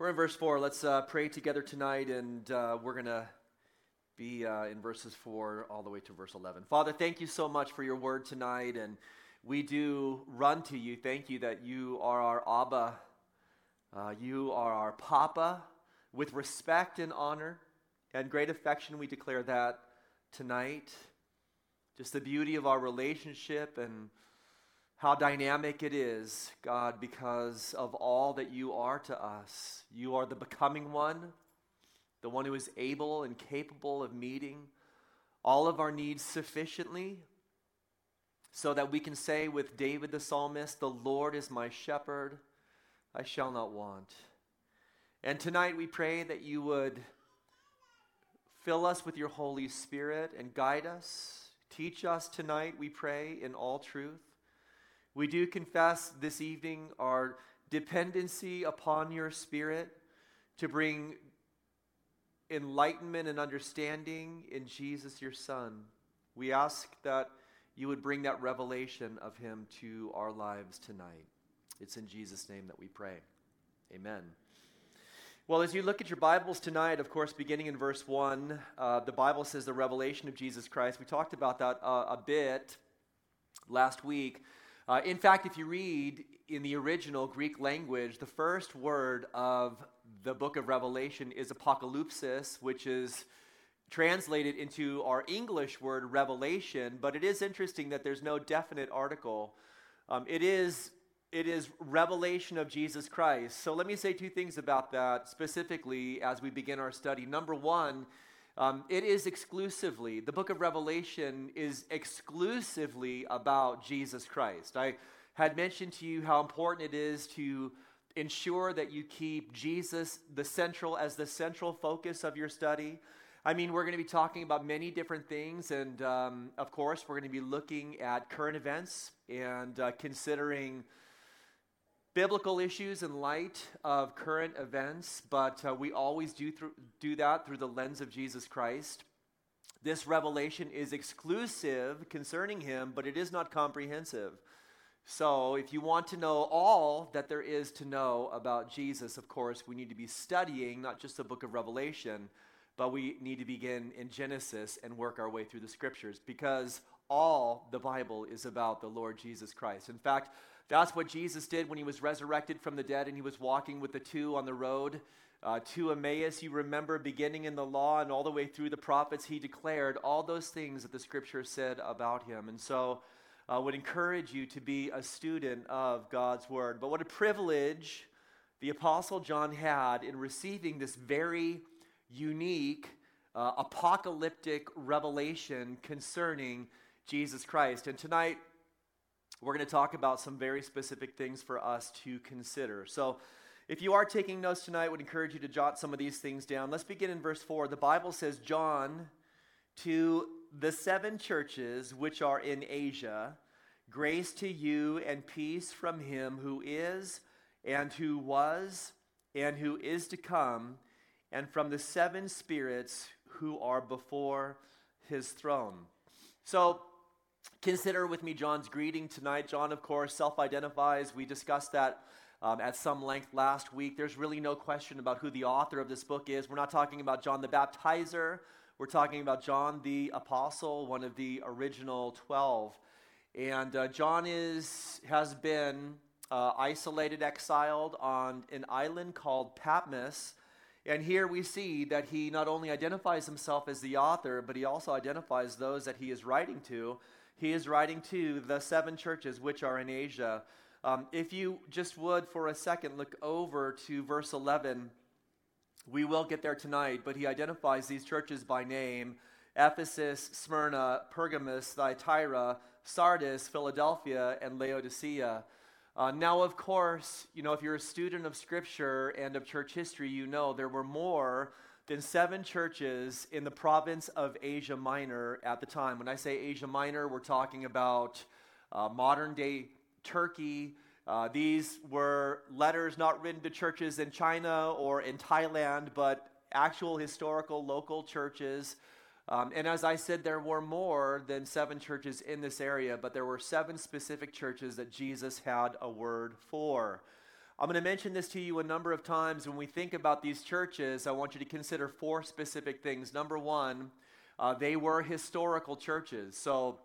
We're in verse 4. Let's uh, pray together tonight, and uh, we're going to be uh, in verses 4 all the way to verse 11. Father, thank you so much for your word tonight, and we do run to you. Thank you that you are our Abba, uh, you are our Papa. With respect and honor and great affection, we declare that tonight. Just the beauty of our relationship and how dynamic it is, God, because of all that you are to us. You are the becoming one, the one who is able and capable of meeting all of our needs sufficiently so that we can say with David the psalmist, The Lord is my shepherd, I shall not want. And tonight we pray that you would fill us with your Holy Spirit and guide us. Teach us tonight, we pray, in all truth. We do confess this evening our dependency upon your Spirit to bring enlightenment and understanding in Jesus, your Son. We ask that you would bring that revelation of him to our lives tonight. It's in Jesus' name that we pray. Amen. Well, as you look at your Bibles tonight, of course, beginning in verse 1, uh, the Bible says the revelation of Jesus Christ. We talked about that uh, a bit last week. Uh, in fact, if you read in the original Greek language, the first word of the book of Revelation is apocalypsis, which is translated into our English word revelation, but it is interesting that there's no definite article. Um, it is it is revelation of Jesus Christ. So let me say two things about that specifically as we begin our study. Number one, um, it is exclusively, the book of Revelation is exclusively about Jesus Christ. I had mentioned to you how important it is to ensure that you keep Jesus the central as the central focus of your study. I mean, we're going to be talking about many different things, and um, of course, we're going to be looking at current events and uh, considering biblical issues in light of current events, but uh, we always do, do that through the lens of Jesus Christ. This revelation is exclusive concerning him, but it is not comprehensive. So, if you want to know all that there is to know about Jesus, of course, we need to be studying not just the book of Revelation, but we need to begin in Genesis and work our way through the scriptures because all the Bible is about the Lord Jesus Christ. In fact, that's what Jesus did when he was resurrected from the dead and he was walking with the two on the road uh, to Emmaus. You remember, beginning in the law and all the way through the prophets, he declared all those things that the scripture said about him. And so, I uh, would encourage you to be a student of God's word. But what a privilege the Apostle John had in receiving this very unique uh, apocalyptic revelation concerning Jesus Christ. And tonight, we're going to talk about some very specific things for us to consider. So, if you are taking notes tonight, I would encourage you to jot some of these things down. Let's begin in verse 4. The Bible says, John, to the seven churches which are in Asia, grace to you and peace from him who is, and who was, and who is to come, and from the seven spirits who are before his throne. So, Consider with me John's greeting tonight. John, of course, self identifies. We discussed that um, at some length last week. There's really no question about who the author of this book is. We're not talking about John the Baptizer, we're talking about John the Apostle, one of the original 12. And uh, John is, has been uh, isolated, exiled on an island called Patmos. And here we see that he not only identifies himself as the author, but he also identifies those that he is writing to he is writing to the seven churches which are in Asia. Um, if you just would for a second look over to verse 11, we will get there tonight, but he identifies these churches by name Ephesus, Smyrna, Pergamos, Thyatira, Sardis, Philadelphia, and Laodicea. Uh, now, of course, you know, if you're a student of Scripture and of church history, you know there were more than seven churches in the province of Asia Minor at the time. When I say Asia Minor, we're talking about uh, modern day Turkey. Uh, these were letters not written to churches in China or in Thailand, but actual historical local churches. Um, and as I said, there were more than seven churches in this area, but there were seven specific churches that Jesus had a word for. I'm going to mention this to you a number of times. When we think about these churches, I want you to consider four specific things. Number one, uh, they were historical churches. So,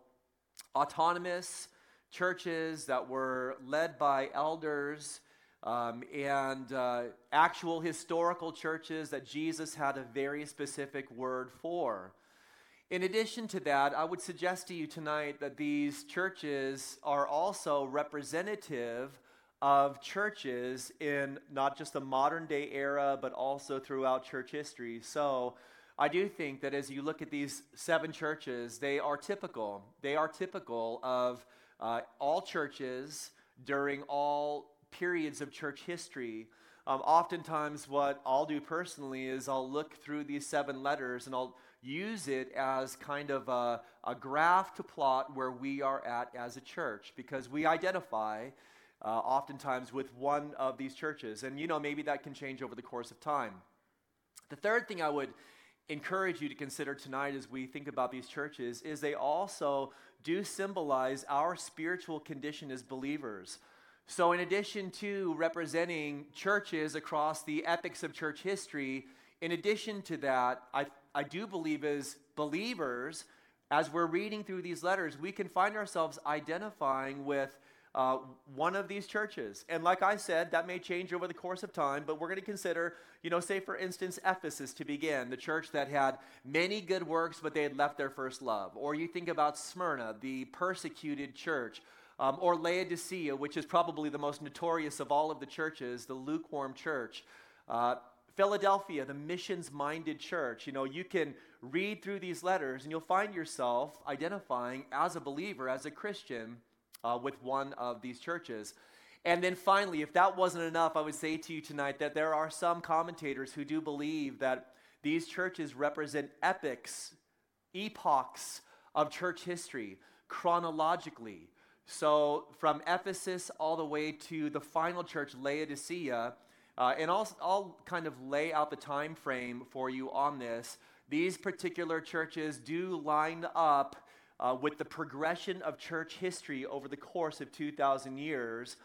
autonomous churches that were led by elders um, and uh, actual historical churches that Jesus had a very specific word for. In addition to that, I would suggest to you tonight that these churches are also representative of churches in not just the modern day era, but also throughout church history. So I do think that as you look at these seven churches, they are typical. They are typical of uh, all churches during all periods of church history. Um, oftentimes, what I'll do personally is I'll look through these seven letters and I'll use it as kind of a, a graph to plot where we are at as a church because we identify uh, oftentimes with one of these churches. And you know, maybe that can change over the course of time. The third thing I would encourage you to consider tonight as we think about these churches is they also do symbolize our spiritual condition as believers. So, in addition to representing churches across the epics of church history, in addition to that, I, I do believe as believers, as we're reading through these letters, we can find ourselves identifying with uh, one of these churches. And like I said, that may change over the course of time, but we're going to consider, you know, say for instance, Ephesus to begin, the church that had many good works, but they had left their first love. Or you think about Smyrna, the persecuted church um, or Laodicea, which is probably the most notorious of all of the churches, the lukewarm church. Uh, Philadelphia, the missions minded church. You know, you can read through these letters and you'll find yourself identifying as a believer, as a Christian, uh, with one of these churches. And then finally, if that wasn't enough, I would say to you tonight that there are some commentators who do believe that these churches represent epics, epochs of church history chronologically. So, from Ephesus all the way to the final church, Laodicea, uh, and I'll, I'll kind of lay out the time frame for you on this. These particular churches do line up uh, with the progression of church history over the course of 2,000 years.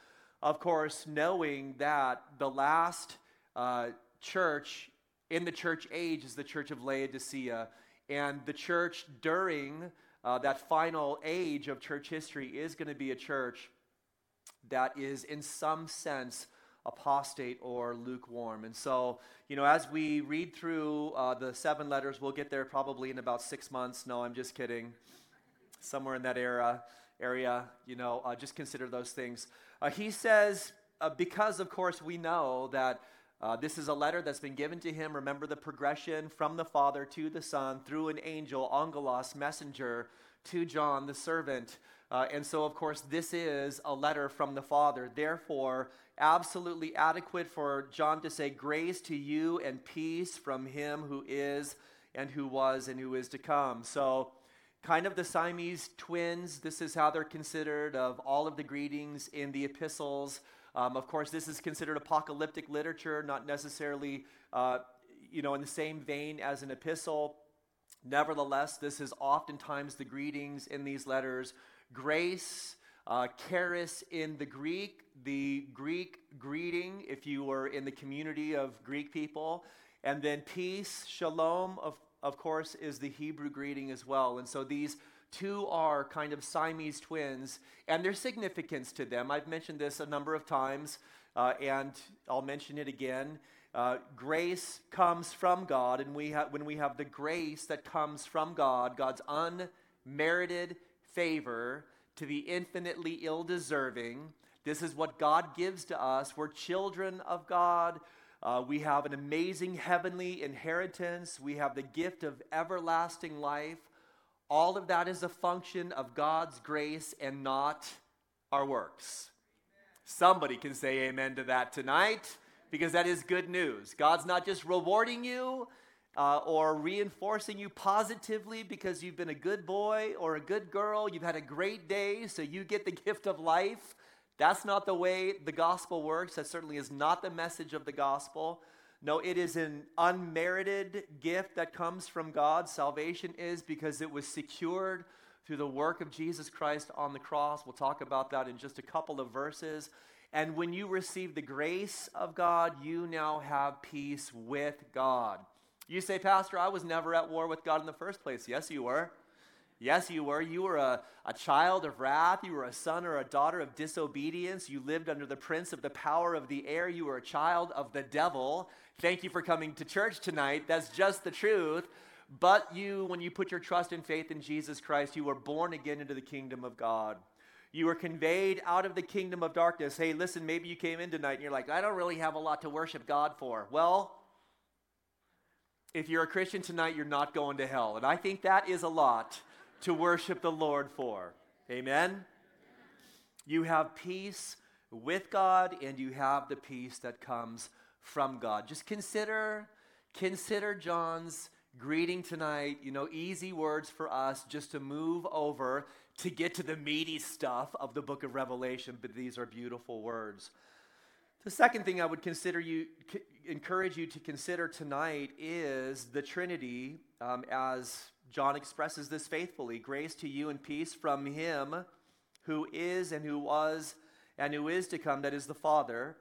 Of course, knowing that the last uh, church in the church age is the church of Laodicea, and the church during uh, that final age of church history is going to be a church that is, in some sense, apostate or lukewarm. And so, you know, as we read through uh, the seven letters, we'll get there probably in about six months. No, I'm just kidding. Somewhere in that era, area, you know, uh, just consider those things. Uh, he says, uh, because of course we know that uh, this is a letter that's been given to him. Remember the progression from the Father to the Son through an angel, angelos, messenger, to John, the servant. Uh, and so, of course, this is a letter from the Father. Therefore, absolutely adequate for John to say, Grace to you and peace from him who is and who was and who is to come. So, kind of the Siamese twins, this is how they're considered of all of the greetings in the epistles. Um, of course, this is considered apocalyptic literature, not necessarily, uh, you know, in the same vein as an epistle. Nevertheless, this is oftentimes the greetings in these letters. Grace, uh, charis in the Greek, the Greek greeting, if you were in the community of Greek people. And then peace, shalom, of, of course, is the Hebrew greeting as well. And so these Two are kind of Siamese twins, and their significance to them. I've mentioned this a number of times, uh, and I'll mention it again. Uh, grace comes from God, and we ha- when we have the grace that comes from God, God's unmerited favor to the infinitely ill deserving, this is what God gives to us. We're children of God. Uh, we have an amazing heavenly inheritance. We have the gift of everlasting life. All of that is a function of God's grace and not our works. Somebody can say amen to that tonight because that is good news. God's not just rewarding you uh, or reinforcing you positively because you've been a good boy or a good girl, you've had a great day, so you get the gift of life. That's not the way the gospel works. That certainly is not the message of the gospel. No, it is an unmerited gift that comes from God. Salvation is because it was secured through the work of Jesus Christ on the cross. We'll talk about that in just a couple of verses. And when you receive the grace of God, you now have peace with God. You say, Pastor, I was never at war with God in the first place. Yes, you were. Yes, you were. You were a, a child of wrath. You were a son or a daughter of disobedience. You lived under the prince of the power of the air. You were a child of the devil. Thank you for coming to church tonight. That's just the truth. But you, when you put your trust and faith in Jesus Christ, you were born again into the kingdom of God. You were conveyed out of the kingdom of darkness. Hey, listen, maybe you came in tonight and you're like, I don't really have a lot to worship God for. Well, if you're a Christian tonight, you're not going to hell. And I think that is a lot to worship the Lord for. Amen? You have peace with God and you have the peace that comes from God. Just consider consider John's greeting tonight, you know, easy words for us just to move over to get to the meaty stuff of the book of Revelation, but these are beautiful words. The second thing I would consider you, c- encourage you to consider tonight is the Trinity, um, as John expresses this faithfully. Grace to you and peace from Him who is and who was and who is to come, that is the Father,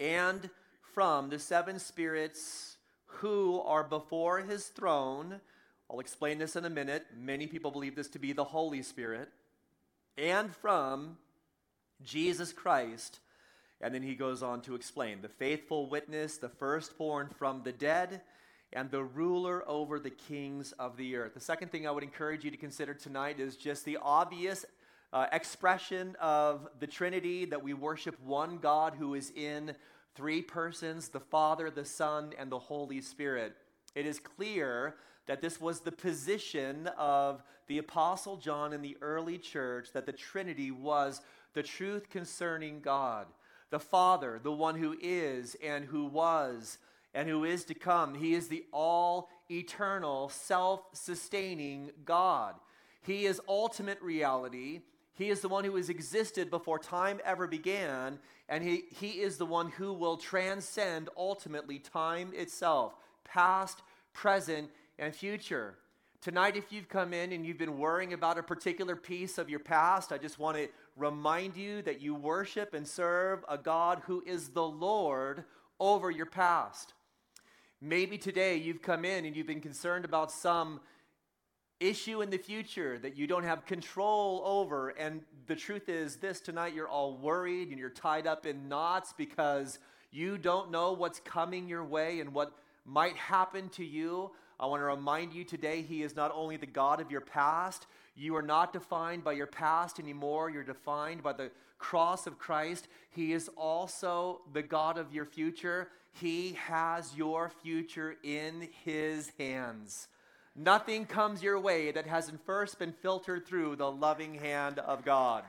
and from the seven spirits who are before His throne. I'll explain this in a minute. Many people believe this to be the Holy Spirit, and from Jesus Christ and then he goes on to explain the faithful witness, the firstborn from the dead, and the ruler over the kings of the earth. The second thing I would encourage you to consider tonight is just the obvious uh, expression of the Trinity that we worship one God who is in three persons the Father, the Son, and the Holy Spirit. It is clear that this was the position of the Apostle John in the early church, that the Trinity was the truth concerning God the Father, the one who is and who was and who is to come. He is the all eternal, self sustaining God. He is ultimate reality. He is the one who has existed before time ever began, and he, he is the one who will transcend ultimately time itself, past, present, and future. Tonight, if you've come in and you've been worrying about a particular piece of your past, I just want to remind you that you worship and serve a God who is the Lord over your past. Maybe today you've come in and you've been concerned about some issue in the future that you don't have control over. And the truth is, this tonight you're all worried and you're tied up in knots because you don't know what's coming your way and what might happen to you. I want to remind you today, He is not only the God of your past, you are not defined by your past anymore. You're defined by the cross of Christ. He is also the God of your future. He has your future in His hands. Nothing comes your way that hasn't first been filtered through the loving hand of God.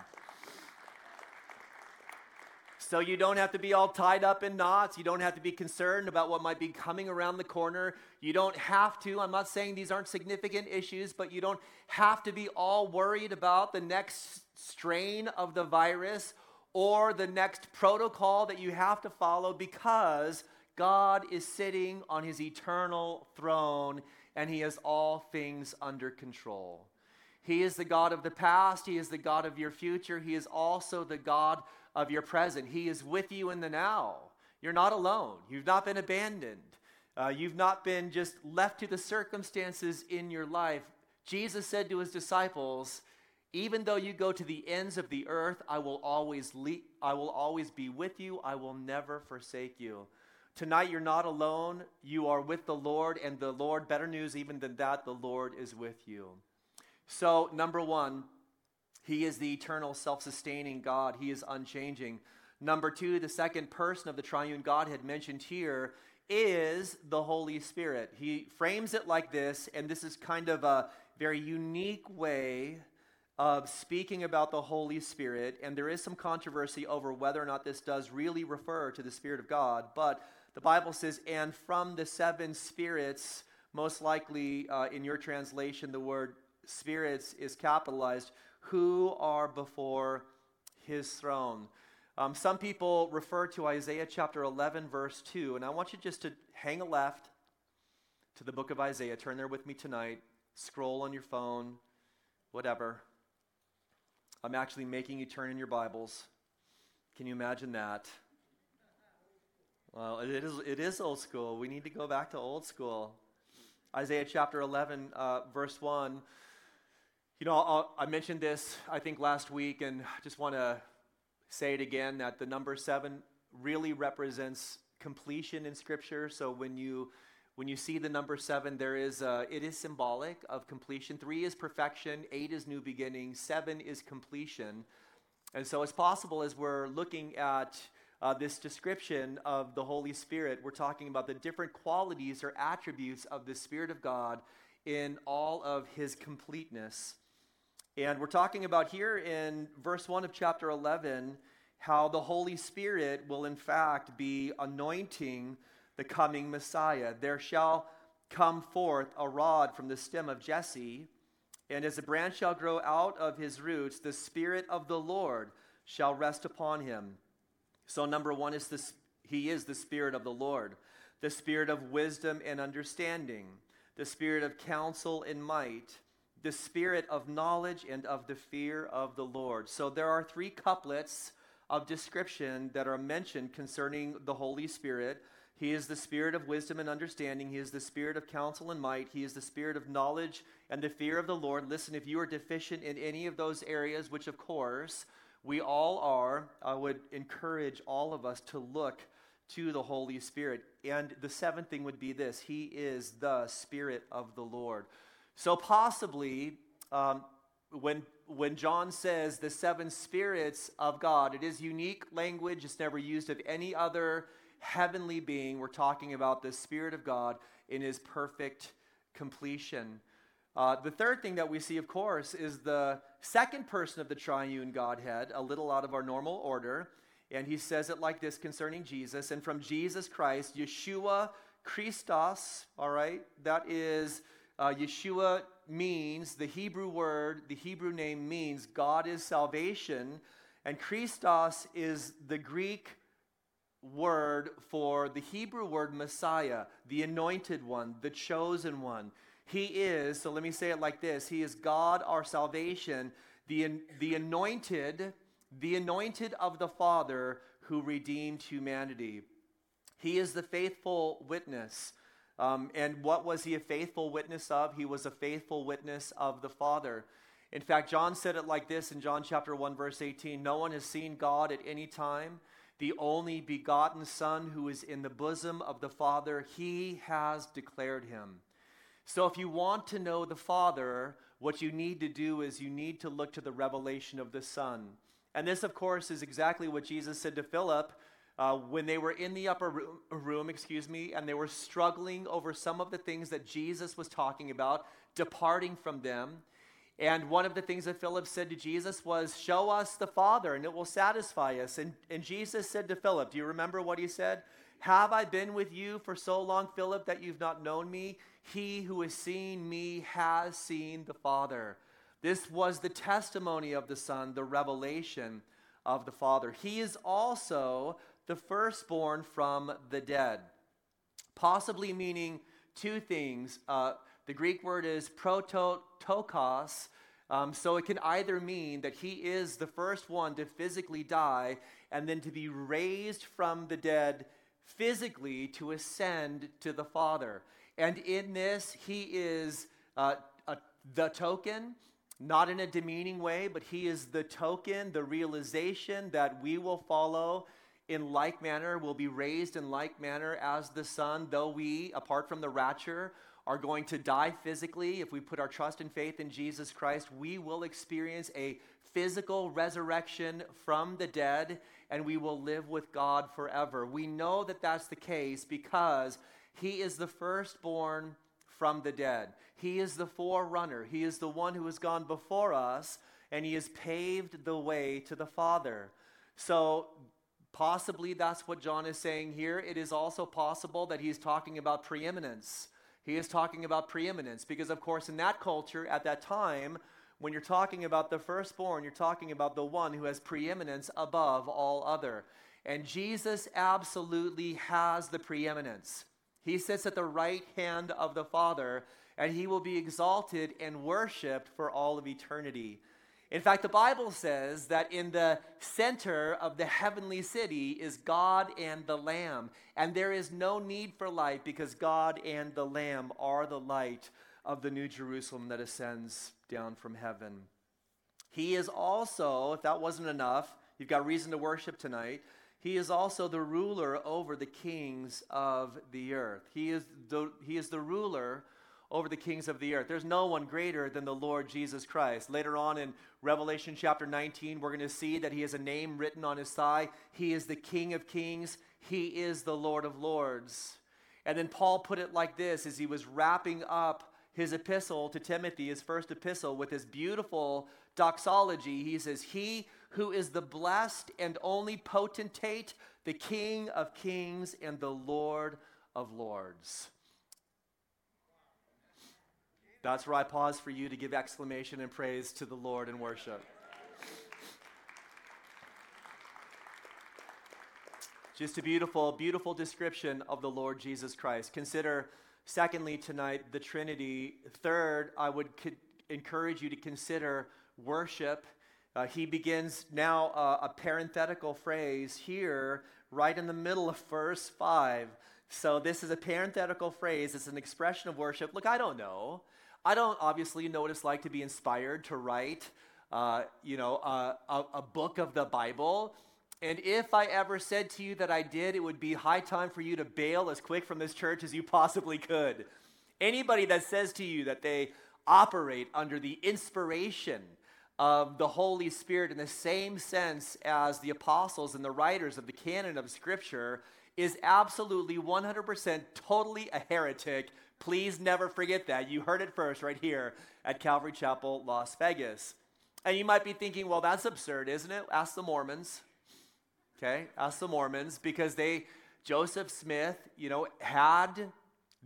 So you don't have to be all tied up in knots. You don't have to be concerned about what might be coming around the corner. You don't have to. I'm not saying these aren't significant issues, but you don't have to be all worried about the next strain of the virus or the next protocol that you have to follow because God is sitting on his eternal throne and he has all things under control. He is the God of the past, he is the God of your future, he is also the God of your present. He is with you in the now. You're not alone. You've not been abandoned. Uh, you've not been just left to the circumstances in your life. Jesus said to his disciples, even though you go to the ends of the earth, I will always le- I will always be with you. I will never forsake you. Tonight you're not alone. You are with the Lord and the Lord, better news even than that, the Lord is with you. So, number 1, he is the eternal, self sustaining God. He is unchanging. Number two, the second person of the triune Godhead mentioned here is the Holy Spirit. He frames it like this, and this is kind of a very unique way of speaking about the Holy Spirit. And there is some controversy over whether or not this does really refer to the Spirit of God. But the Bible says, and from the seven spirits, most likely uh, in your translation, the word spirits is capitalized who are before his throne. Um, some people refer to Isaiah chapter 11, verse 2, and I want you just to hang a left to the book of Isaiah. Turn there with me tonight. Scroll on your phone, whatever. I'm actually making you turn in your Bibles. Can you imagine that? Well, it is, it is old school. We need to go back to old school. Isaiah chapter 11, uh, verse 1. You know, I'll, i mentioned this, I think, last week, and I just want to say it again that the number seven really represents completion in Scripture. So when you when you see the number seven, there is a, it is symbolic of completion. Three is perfection, eight is new beginning, seven is completion. And so it's possible as we're looking at uh, this description of the Holy Spirit, we're talking about the different qualities or attributes of the Spirit of God in all of his completeness. And we're talking about here in verse 1 of chapter 11 how the Holy Spirit will, in fact, be anointing the coming Messiah. There shall come forth a rod from the stem of Jesse, and as a branch shall grow out of his roots, the Spirit of the Lord shall rest upon him so, number one is this He is the Spirit of the Lord, the Spirit of wisdom and understanding, the Spirit of counsel and might, the Spirit of knowledge and of the fear of the Lord. So, there are three couplets of description that are mentioned concerning the Holy Spirit. He is the spirit of wisdom and understanding. He is the spirit of counsel and might. He is the spirit of knowledge and the fear of the Lord. Listen, if you are deficient in any of those areas, which of course we all are. I would encourage all of us to look to the Holy Spirit. And the seventh thing would be this He is the Spirit of the Lord. So, possibly, um, when, when John says the seven spirits of God, it is unique language. It's never used of any other heavenly being. We're talking about the Spirit of God in his perfect completion. Uh, the third thing that we see, of course, is the second person of the triune Godhead, a little out of our normal order. And he says it like this concerning Jesus. And from Jesus Christ, Yeshua Christos, all right, that is, uh, Yeshua means, the Hebrew word, the Hebrew name means God is salvation. And Christos is the Greek word for the Hebrew word Messiah, the anointed one, the chosen one. He is, so let me say it like this He is God, our salvation, the, the anointed, the anointed of the Father who redeemed humanity. He is the faithful witness. Um, and what was he a faithful witness of? He was a faithful witness of the Father. In fact, John said it like this in John chapter 1, verse 18 No one has seen God at any time. The only begotten Son who is in the bosom of the Father, he has declared him. So, if you want to know the Father, what you need to do is you need to look to the revelation of the Son. And this, of course, is exactly what Jesus said to Philip uh, when they were in the upper room, room, excuse me, and they were struggling over some of the things that Jesus was talking about, departing from them. And one of the things that Philip said to Jesus was, Show us the Father, and it will satisfy us. And, and Jesus said to Philip, Do you remember what he said? Have I been with you for so long, Philip, that you've not known me? He who has seen me has seen the Father. This was the testimony of the Son, the revelation of the Father. He is also the firstborn from the dead, possibly meaning two things. Uh, the Greek word is prototokos, um, so it can either mean that he is the first one to physically die and then to be raised from the dead physically to ascend to the Father. And in this, he is uh, a, the token, not in a demeaning way, but he is the token, the realization that we will follow in like manner, will be raised in like manner as the Son, though we, apart from the rapture, are going to die physically. If we put our trust and faith in Jesus Christ, we will experience a physical resurrection from the dead and we will live with God forever. We know that that's the case because he is the firstborn from the dead. He is the forerunner. He is the one who has gone before us and he has paved the way to the Father. So, possibly that's what John is saying here. It is also possible that he's talking about preeminence. He is talking about preeminence because, of course, in that culture at that time, when you're talking about the firstborn, you're talking about the one who has preeminence above all other. And Jesus absolutely has the preeminence. He sits at the right hand of the Father, and he will be exalted and worshiped for all of eternity. In fact, the Bible says that in the center of the heavenly city is God and the Lamb. And there is no need for light because God and the Lamb are the light of the New Jerusalem that ascends down from heaven. He is also, if that wasn't enough, you've got reason to worship tonight. He is also the ruler over the kings of the earth. He is the, he is the ruler over the kings of the earth. There's no one greater than the Lord Jesus Christ. Later on in Revelation chapter 19, we're going to see that he has a name written on his thigh. He is the King of kings, he is the Lord of lords. And then Paul put it like this as he was wrapping up his epistle to Timothy, his first epistle, with this beautiful doxology. He says, He who is the blessed and only potentate, the King of kings and the Lord of lords. That's where I pause for you to give exclamation and praise to the Lord in worship. Just a beautiful, beautiful description of the Lord Jesus Christ. Consider, secondly, tonight, the Trinity. Third, I would co- encourage you to consider worship. Uh, he begins now uh, a parenthetical phrase here, right in the middle of verse 5. So, this is a parenthetical phrase. It's an expression of worship. Look, I don't know. I don't obviously know what it's like to be inspired to write, uh, you know, uh, a, a book of the Bible. And if I ever said to you that I did, it would be high time for you to bail as quick from this church as you possibly could. Anybody that says to you that they operate under the inspiration of the Holy Spirit in the same sense as the apostles and the writers of the canon of Scripture is absolutely 100% totally a heretic Please never forget that. You heard it first right here at Calvary Chapel, Las Vegas. And you might be thinking, well, that's absurd, isn't it? Ask the Mormons. Okay? Ask the Mormons because they, Joseph Smith, you know, had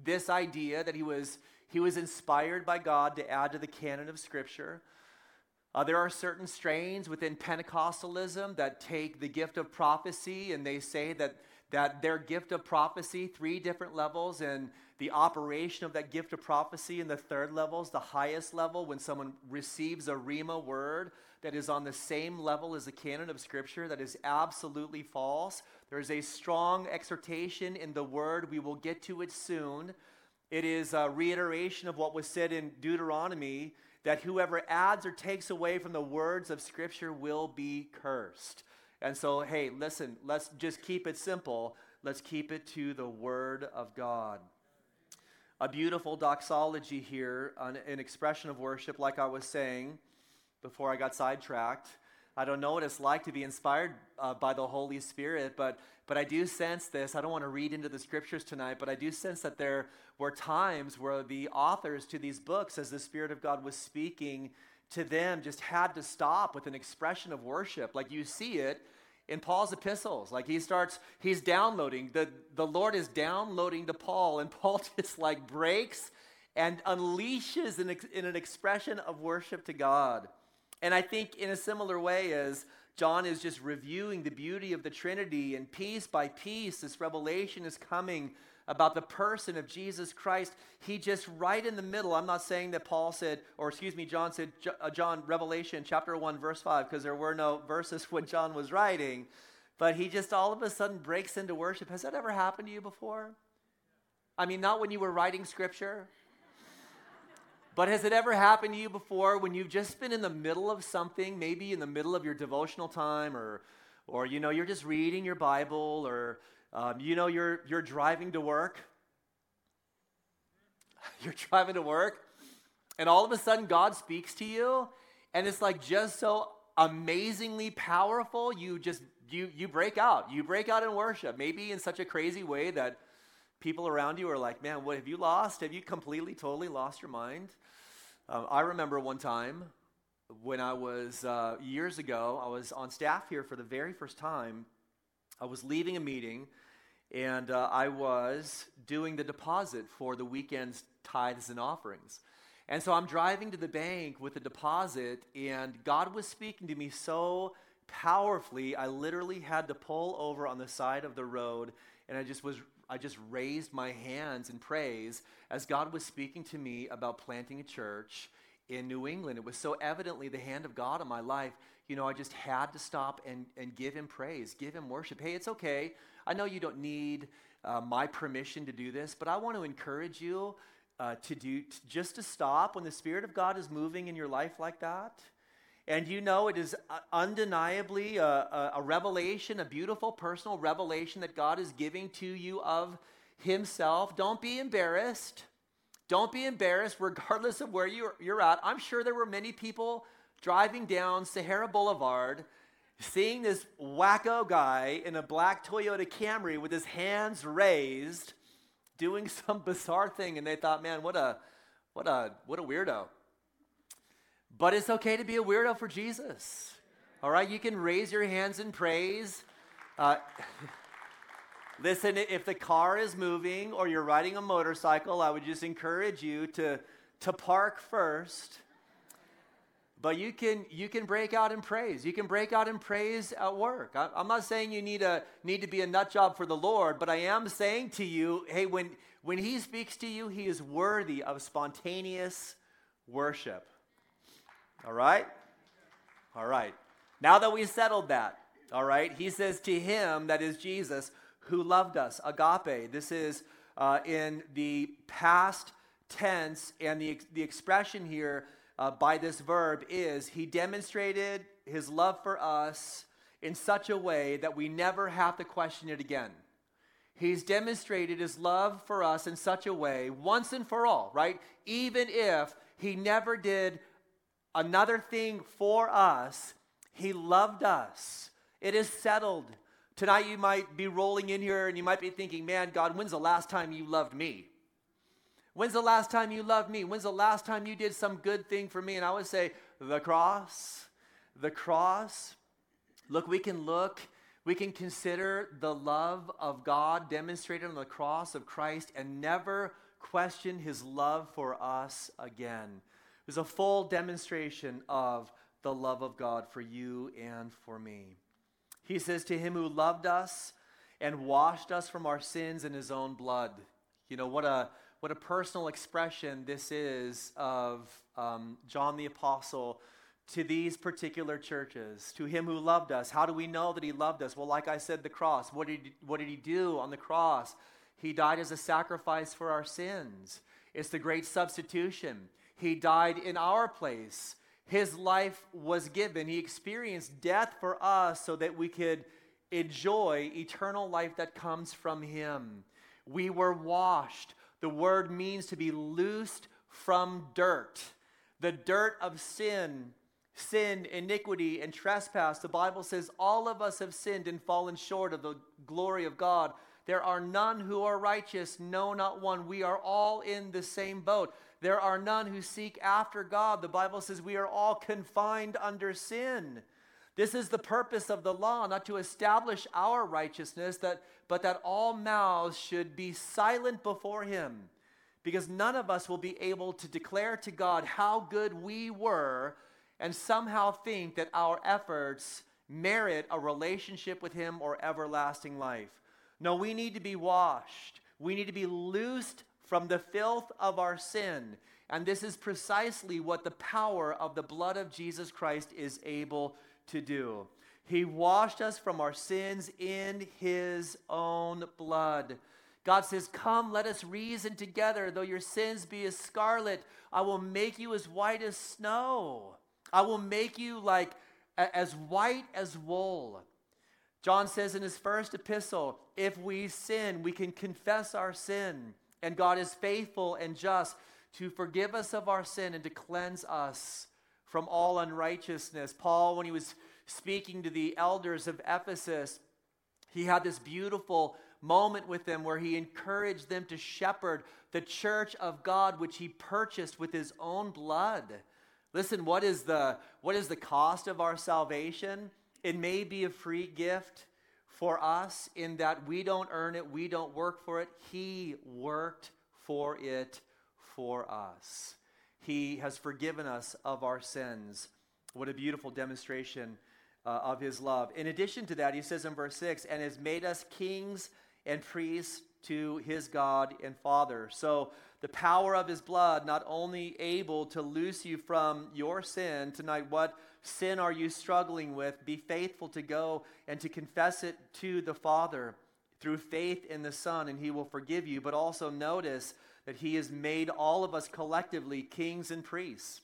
this idea that he was he was inspired by God to add to the canon of Scripture. Uh, there are certain strains within Pentecostalism that take the gift of prophecy and they say that that their gift of prophecy, three different levels, and the operation of that gift of prophecy in the third level is the highest level when someone receives a Rhema word that is on the same level as the canon of Scripture. That is absolutely false. There is a strong exhortation in the word. We will get to it soon. It is a reiteration of what was said in Deuteronomy that whoever adds or takes away from the words of Scripture will be cursed. And so, hey, listen, let's just keep it simple. Let's keep it to the Word of God a beautiful doxology here, an, an, expression of worship, like I was saying before I got sidetracked. I don't know what it's like to be inspired uh, by the Holy Spirit, but, but I do sense this. I don't want to read into the scriptures tonight, but I do sense that there were times where the authors to these books, as the Spirit of God was speaking to them, just had to stop with an expression of worship. Like you see it in Paul's epistles. Like he starts, he's downloading. The, the Lord is downloading to Paul, and Paul just like breaks and unleashes in, in an expression of worship to God. And I think in a similar way as John is just reviewing the beauty of the Trinity, and piece by piece, this revelation is coming about the person of Jesus Christ, he just right in the middle. I'm not saying that Paul said, or excuse me, John said, uh, John, Revelation chapter 1, verse 5, because there were no verses when John was writing, but he just all of a sudden breaks into worship. Has that ever happened to you before? I mean, not when you were writing scripture. But has it ever happened to you before when you've just been in the middle of something, maybe in the middle of your devotional time, or, or you know, you're just reading your Bible, or um, you know, you're, you're driving to work. You're driving to work, and all of a sudden God speaks to you, and it's like just so amazingly powerful. You just you you break out. You break out in worship, maybe in such a crazy way that people around you are like, "Man, what have you lost? Have you completely, totally lost your mind?" Um, I remember one time when I was uh, years ago. I was on staff here for the very first time. I was leaving a meeting and uh, I was doing the deposit for the weekend's tithes and offerings. And so I'm driving to the bank with the deposit, and God was speaking to me so powerfully, I literally had to pull over on the side of the road, and I just was I just raised my hands in praise as God was speaking to me about planting a church in New England. It was so evidently the hand of God in my life. You know, I just had to stop and, and give him praise, give him worship. Hey, it's okay. I know you don't need uh, my permission to do this, but I want to encourage you uh, to do just to stop when the Spirit of God is moving in your life like that. And you know, it is uh, undeniably a, a, a revelation, a beautiful personal revelation that God is giving to you of Himself. Don't be embarrassed. Don't be embarrassed, regardless of where you're, you're at. I'm sure there were many people driving down Sahara Boulevard seeing this wacko guy in a black Toyota Camry with his hands raised doing some bizarre thing and they thought, "Man, what a what a what a weirdo." But it's okay to be a weirdo for Jesus. All right, you can raise your hands in praise. Uh, listen, if the car is moving or you're riding a motorcycle, I would just encourage you to, to park first but you can you can break out in praise. You can break out in praise at work. I, am not saying you need a need to be a nut job for the Lord, but I am saying to you, hey, when when He speaks to you, He is worthy of spontaneous worship. All right, all right. Now that we settled that, all right. He says to Him that is Jesus, who loved us, agape. This is uh, in the past tense, and the the expression here uh, by this verb is he demonstrated his love for us in such a way that we never have to question it again. He's demonstrated his love for us in such a way, once and for all, right? Even if he never did another thing for us, he loved us. It is settled. Tonight you might be rolling in here and you might be thinking, man, God, when's the last time you loved me? When's the last time you loved me? When's the last time you did some good thing for me? And I would say, the cross. The cross. Look, we can look, we can consider the love of God demonstrated on the cross of Christ and never question his love for us again. It was a full demonstration of the love of God for you and for me. He says, To him who loved us and washed us from our sins in his own blood. You know, what a what a personal expression this is of um, John the Apostle to these particular churches, to him who loved us. How do we know that he loved us? Well, like I said, the cross. What did, what did he do on the cross? He died as a sacrifice for our sins. It's the great substitution. He died in our place. His life was given. He experienced death for us so that we could enjoy eternal life that comes from him. We were washed. The word means to be loosed from dirt. The dirt of sin, sin, iniquity, and trespass. The Bible says all of us have sinned and fallen short of the glory of God. There are none who are righteous, no, not one. We are all in the same boat. There are none who seek after God. The Bible says we are all confined under sin. This is the purpose of the law, not to establish our righteousness, that, but that all mouths should be silent before him. Because none of us will be able to declare to God how good we were and somehow think that our efforts merit a relationship with him or everlasting life. No, we need to be washed. We need to be loosed from the filth of our sin. And this is precisely what the power of the blood of Jesus Christ is able to do. He washed us from our sins in his own blood. God says, Come, let us reason together. Though your sins be as scarlet, I will make you as white as snow. I will make you like as white as wool. John says in his first epistle, if we sin, we can confess our sin, and God is faithful and just to forgive us of our sin and to cleanse us from all unrighteousness. Paul, when he was speaking to the elders of Ephesus, he had this beautiful moment with them where he encouraged them to shepherd the church of God, which he purchased with his own blood. Listen, what is the, what is the cost of our salvation? It may be a free gift for us in that we don't earn it, we don't work for it. He worked for it for us. He has forgiven us of our sins. What a beautiful demonstration uh, of his love. In addition to that, he says in verse 6 and has made us kings and priests to his God and Father. So, the power of his blood not only able to loose you from your sin tonight, what sin are you struggling with? Be faithful to go and to confess it to the Father through faith in the Son, and he will forgive you. But also notice that he has made all of us collectively kings and priests.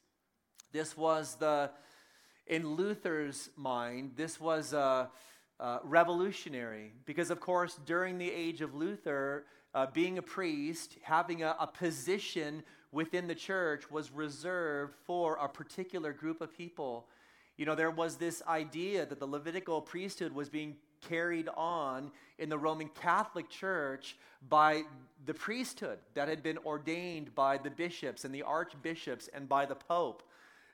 This was the, in Luther's mind, this was a, uh, revolutionary because, of course, during the age of Luther, uh, being a priest, having a, a position within the church was reserved for a particular group of people. You know, there was this idea that the Levitical priesthood was being carried on in the Roman Catholic Church by the priesthood that had been ordained by the bishops and the archbishops and by the Pope.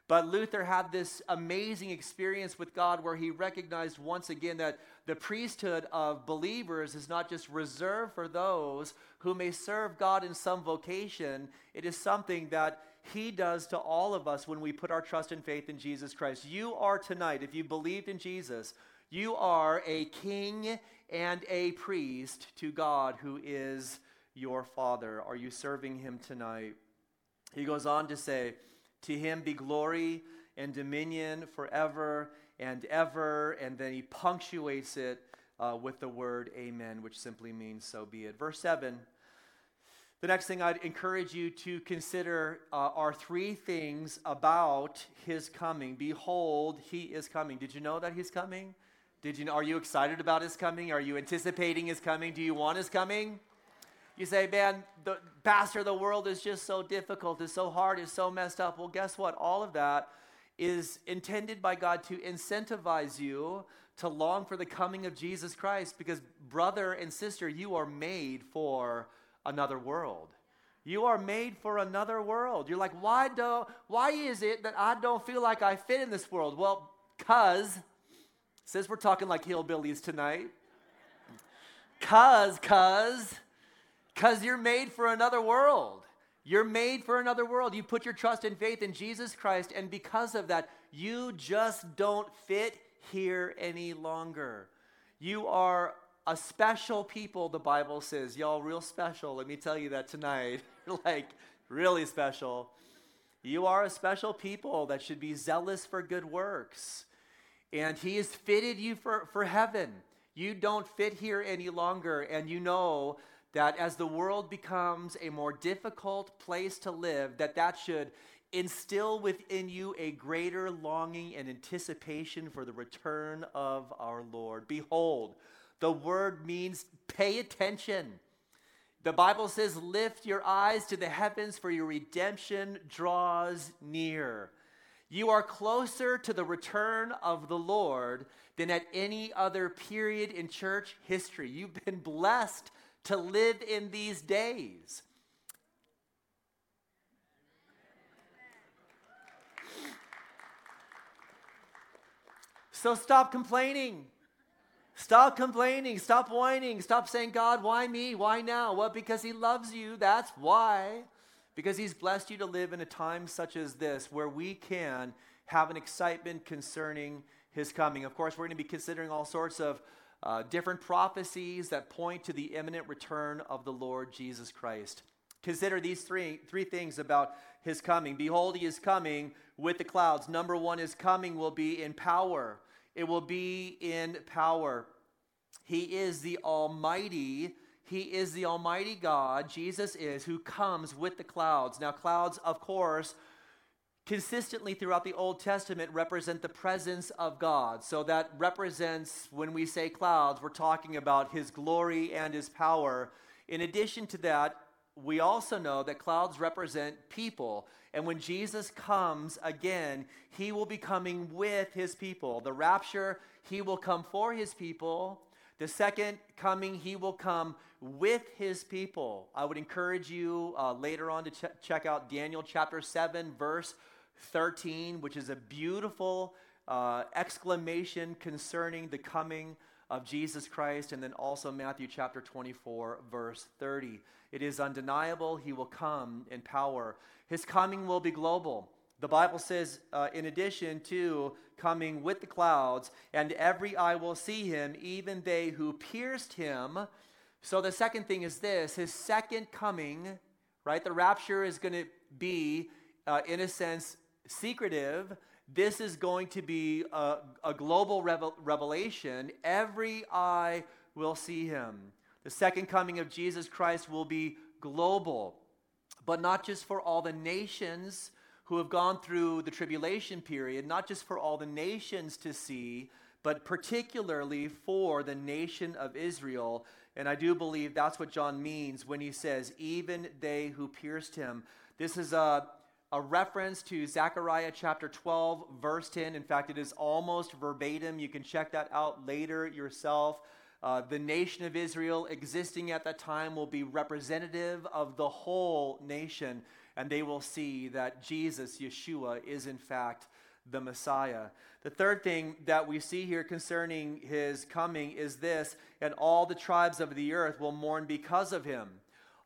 But Luther had this amazing experience with God where he recognized once again that the priesthood of believers is not just reserved for those who may serve God in some vocation, it is something that he does to all of us when we put our trust and faith in Jesus Christ. You are tonight, if you believed in Jesus, you are a king and a priest to God who is your Father. Are you serving him tonight? He goes on to say, To him be glory and dominion forever and ever. And then he punctuates it uh, with the word amen, which simply means so be it. Verse 7. The next thing I'd encourage you to consider uh, are three things about his coming. Behold, he is coming. Did you know that he's coming? Did you know, are you excited about his coming? Are you anticipating his coming? Do you want his coming? You say, man, the pastor, the world is just so difficult, it's so hard, it's so messed up. Well, guess what? All of that is intended by God to incentivize you to long for the coming of Jesus Christ because, brother and sister, you are made for another world. You are made for another world. You're like, why do why is it that I don't feel like I fit in this world? Well, cuz since we're talking like hillbillies tonight, cuz cuz cuz you're made for another world. You're made for another world. You put your trust and faith in Jesus Christ and because of that, you just don't fit here any longer. You are a special people, the Bible says. Y'all, real special. Let me tell you that tonight. like, really special. You are a special people that should be zealous for good works. And He has fitted you for, for heaven. You don't fit here any longer. And you know that as the world becomes a more difficult place to live, that that should instill within you a greater longing and anticipation for the return of our Lord. Behold, the word means pay attention. The Bible says, Lift your eyes to the heavens, for your redemption draws near. You are closer to the return of the Lord than at any other period in church history. You've been blessed to live in these days. So stop complaining. Stop complaining. Stop whining. Stop saying, God, why me? Why now? Well, because He loves you. That's why. Because He's blessed you to live in a time such as this where we can have an excitement concerning His coming. Of course, we're going to be considering all sorts of uh, different prophecies that point to the imminent return of the Lord Jesus Christ. Consider these three, three things about his coming. Behold, he is coming with the clouds. Number one, his coming will be in power it will be in power. He is the Almighty. He is the Almighty God, Jesus is, who comes with the clouds. Now, clouds, of course, consistently throughout the Old Testament represent the presence of God. So that represents, when we say clouds, we're talking about His glory and His power. In addition to that, we also know that clouds represent people. And when Jesus comes again, he will be coming with his people. The rapture, he will come for his people. The second coming, he will come with his people. I would encourage you uh, later on to ch- check out Daniel chapter 7, verse 13, which is a beautiful uh, exclamation concerning the coming of Jesus Christ, and then also Matthew chapter 24, verse 30. It is undeniable he will come in power. His coming will be global. The Bible says, uh, in addition to coming with the clouds, and every eye will see him, even they who pierced him, So the second thing is this his second coming, right? The rapture is going to be, uh, in a sense, secretive. This is going to be a, a global revel- revelation. Every eye will see him. The second coming of Jesus Christ will be global, but not just for all the nations who have gone through the tribulation period, not just for all the nations to see, but particularly for the nation of Israel. And I do believe that's what John means when he says, even they who pierced him. This is a, a reference to Zechariah chapter 12, verse 10. In fact, it is almost verbatim. You can check that out later yourself. Uh, the nation of Israel existing at that time will be representative of the whole nation, and they will see that Jesus, Yeshua, is in fact the Messiah. The third thing that we see here concerning his coming is this and all the tribes of the earth will mourn because of him.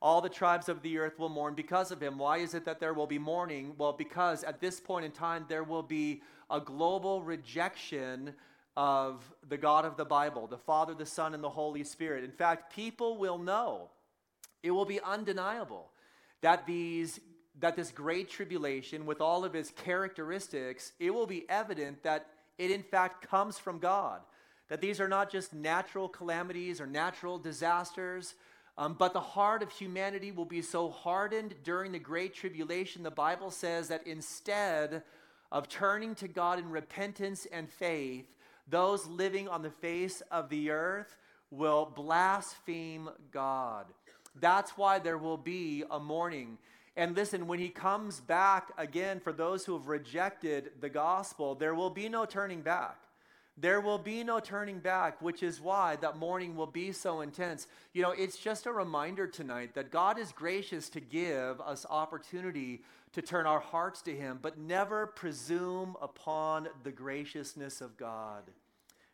All the tribes of the earth will mourn because of him. Why is it that there will be mourning? Well, because at this point in time, there will be a global rejection of the God of the Bible, the Father, the Son, and the Holy Spirit. In fact, people will know, it will be undeniable that these that this great tribulation with all of its characteristics, it will be evident that it in fact comes from God. That these are not just natural calamities or natural disasters, um, but the heart of humanity will be so hardened during the great tribulation. The Bible says that instead of turning to God in repentance and faith, those living on the face of the earth will blaspheme God. That's why there will be a mourning. And listen, when he comes back again for those who have rejected the gospel, there will be no turning back. There will be no turning back, which is why that mourning will be so intense. You know, it's just a reminder tonight that God is gracious to give us opportunity to turn our hearts to Him, but never presume upon the graciousness of God.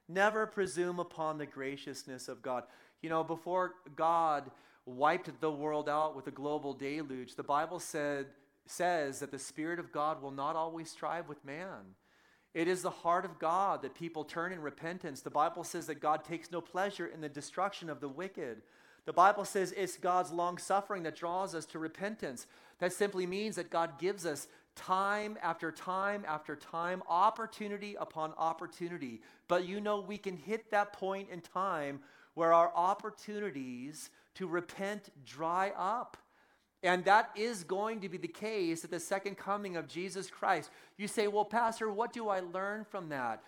Never presume upon the graciousness of God. You know, before God wiped the world out with a global deluge, the Bible said, says that the Spirit of God will not always strive with man. It is the heart of God that people turn in repentance. The Bible says that God takes no pleasure in the destruction of the wicked. The Bible says it's God's long suffering that draws us to repentance. That simply means that God gives us time after time after time, opportunity upon opportunity. But you know, we can hit that point in time where our opportunities to repent dry up. And that is going to be the case at the second coming of Jesus Christ. You say, Well, Pastor, what do I learn from that?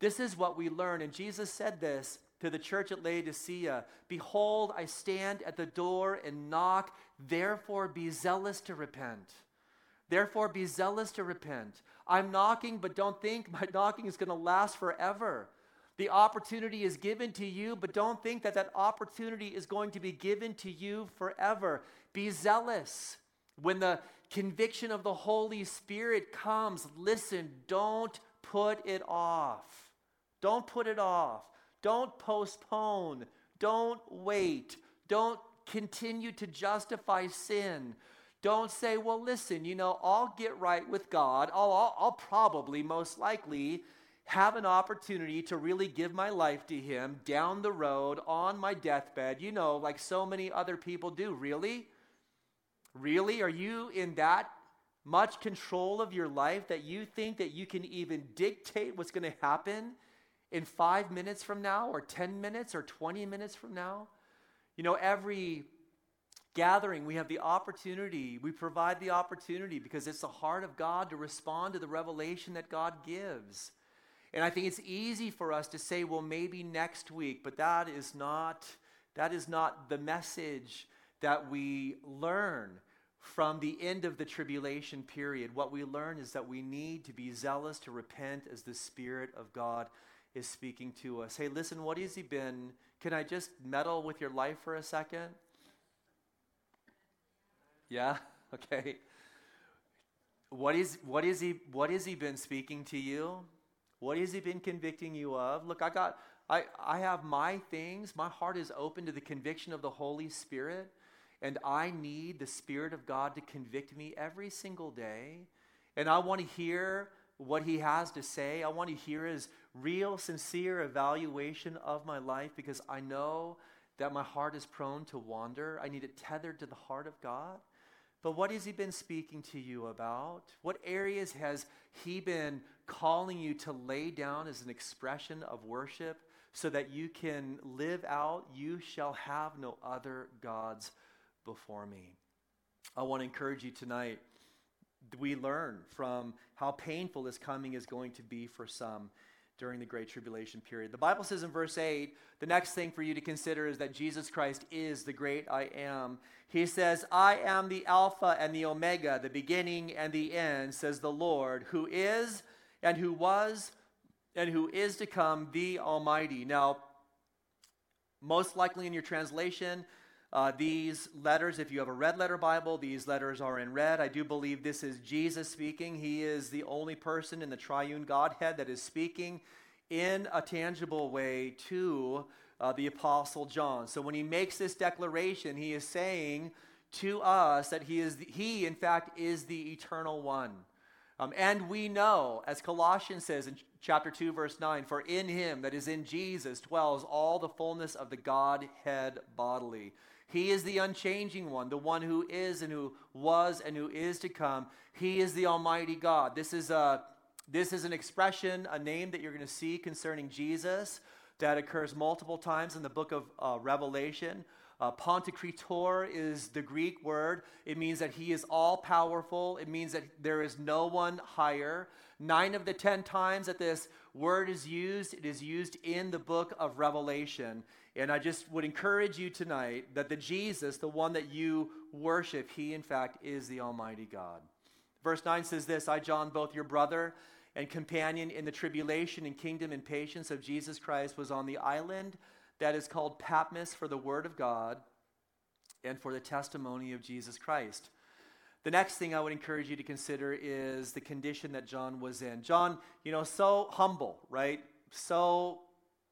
This is what we learn. And Jesus said this to the church at Laodicea Behold, I stand at the door and knock. Therefore, be zealous to repent. Therefore, be zealous to repent. I'm knocking, but don't think my knocking is going to last forever. The opportunity is given to you, but don't think that that opportunity is going to be given to you forever. Be zealous. When the conviction of the Holy Spirit comes, listen, don't put it off. Don't put it off. Don't postpone. Don't wait. Don't continue to justify sin. Don't say, well, listen, you know, I'll get right with God. I'll, I'll, I'll probably, most likely, have an opportunity to really give my life to Him down the road on my deathbed, you know, like so many other people do. Really? Really? Are you in that much control of your life that you think that you can even dictate what's going to happen in five minutes from now, or 10 minutes, or 20 minutes from now? You know, every gathering, we have the opportunity, we provide the opportunity because it's the heart of God to respond to the revelation that God gives. And I think it's easy for us to say, well, maybe next week, but that is not, that is not the message that we learn from the end of the tribulation period. What we learn is that we need to be zealous to repent as the Spirit of God is speaking to us. Hey, listen, what has He been? Can I just meddle with your life for a second? Yeah? Okay. What is, what, is he, what has He been speaking to you? What has he been convicting you of? Look, I got I, I have my things. My heart is open to the conviction of the Holy Spirit, and I need the Spirit of God to convict me every single day. And I want to hear what he has to say. I want to hear his real, sincere evaluation of my life because I know that my heart is prone to wander. I need it tethered to the heart of God. But what has He been speaking to you about? What areas has He been calling you to lay down as an expression of worship so that you can live out, you shall have no other gods before me? I want to encourage you tonight. We learn from how painful this coming is going to be for some during the Great Tribulation period. The Bible says in verse 8, the next thing for you to consider is that Jesus Christ is the great I am. He says, I am the Alpha and the Omega, the beginning and the end, says the Lord, who is and who was and who is to come, the Almighty. Now, most likely in your translation, uh, these letters, if you have a red letter Bible, these letters are in red. I do believe this is Jesus speaking. He is the only person in the triune Godhead that is speaking in a tangible way to uh, the Apostle John. So when he makes this declaration, he is saying to us that he is, the, he in fact is the eternal one. Um, and we know, as Colossians says in chapter 2, verse 9, for in him, that is in Jesus, dwells all the fullness of the Godhead bodily. He is the unchanging one, the one who is and who was and who is to come. He is the Almighty God. This is, a, this is an expression, a name that you're going to see concerning Jesus that occurs multiple times in the book of uh, Revelation. Uh, is the Greek word. It means that he is all powerful. It means that there is no one higher. Nine of the ten times that this word is used, it is used in the book of Revelation. And I just would encourage you tonight that the Jesus, the one that you worship, he in fact is the Almighty God. Verse 9 says this I, John, both your brother and companion in the tribulation and kingdom and patience of Jesus Christ, was on the island that is called Patmos for the word of God and for the testimony of Jesus Christ. The next thing I would encourage you to consider is the condition that John was in. John, you know, so humble, right? So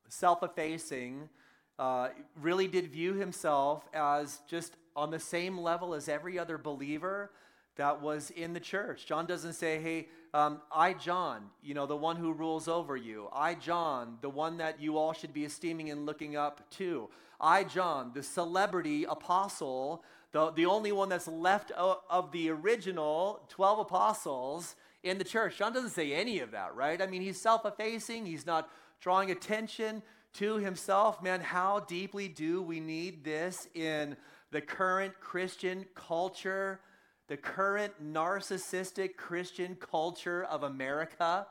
self effacing uh, really did view himself as just on the same level as every other believer that was in the church. John doesn't say, hey, um, I, John, you know, the one who rules over you. I, John, the one that you all should be esteeming and looking up to. I, John, the celebrity apostle, the, the only one that's left of, the original 12 apostles in the church. John doesn't say any of that, right? I mean, he's self effacing, he's not drawing attention to himself, man, how deeply do we need this in the current Christian culture, the current narcissistic Christian culture of America,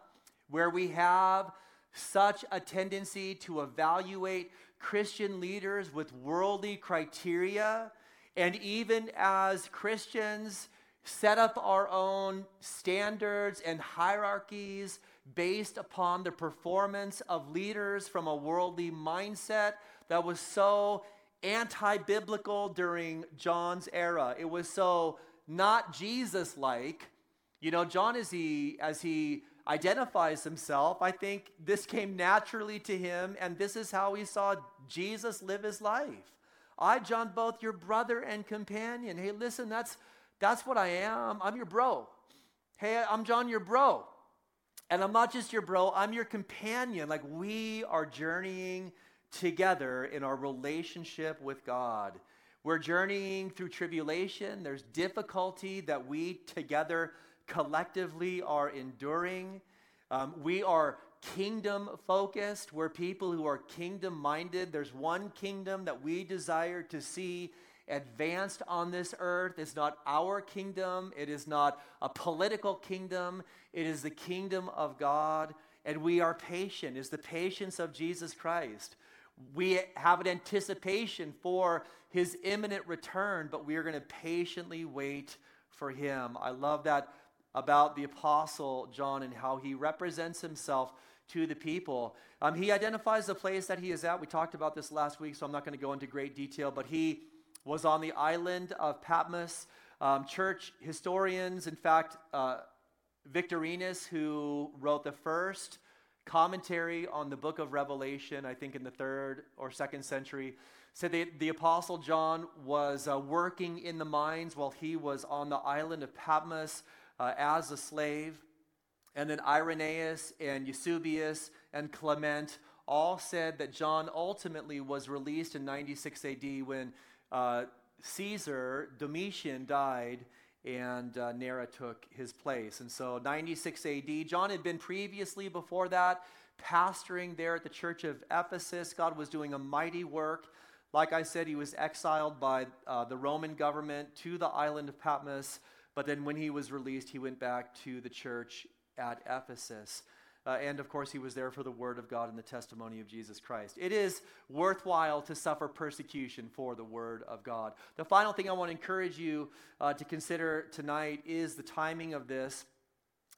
where we have such a tendency to evaluate Christian leaders with worldly criteria, and even as Christians, set up our own standards and hierarchies based upon the performance of leaders from a worldly mindset that was so anti biblical during John's era. It was so not Jesus like. You know, John, as he, as he identifies himself, I think this came naturally to him, and this is how he saw Jesus live his life. I, John, both your brother and companion. Hey, listen, that's, that's what I am. I'm your bro. Hey, I'm John, your bro. And I'm not just your bro, I'm your companion. Like we are journeying together in our relationship with God. We're journeying through tribulation. There's difficulty that we together collectively are enduring. Um, we are kingdom focused. We're people who are kingdom minded. There's one kingdom that we desire to see advanced on this earth. It's not our kingdom, it is not a political kingdom, it is the kingdom of God. And we are patient, is the patience of Jesus Christ. We have an anticipation for his imminent return, but we are going to patiently wait for him. I love that about the apostle John and how he represents himself to the people. Um, he identifies the place that he is at. We talked about this last week, so I'm not going to go into great detail, but he was on the island of Patmos. Um, church historians, in fact, uh, Victorinus, who wrote the first commentary on the book of Revelation, I think in the third or second century, said that the Apostle John was uh, working in the mines while he was on the island of Patmos uh, as a slave. And then Irenaeus and Eusebius and Clement all said that John ultimately was released in 96 AD when uh, Caesar, Domitian, died and uh, Nero took his place. And so, 96 AD, John had been previously before that pastoring there at the church of Ephesus. God was doing a mighty work. Like I said, he was exiled by uh, the Roman government to the island of Patmos. But then, when he was released, he went back to the church at Ephesus. Uh, and of course, he was there for the word of God and the testimony of Jesus Christ. It is worthwhile to suffer persecution for the word of God. The final thing I want to encourage you uh, to consider tonight is the timing of this.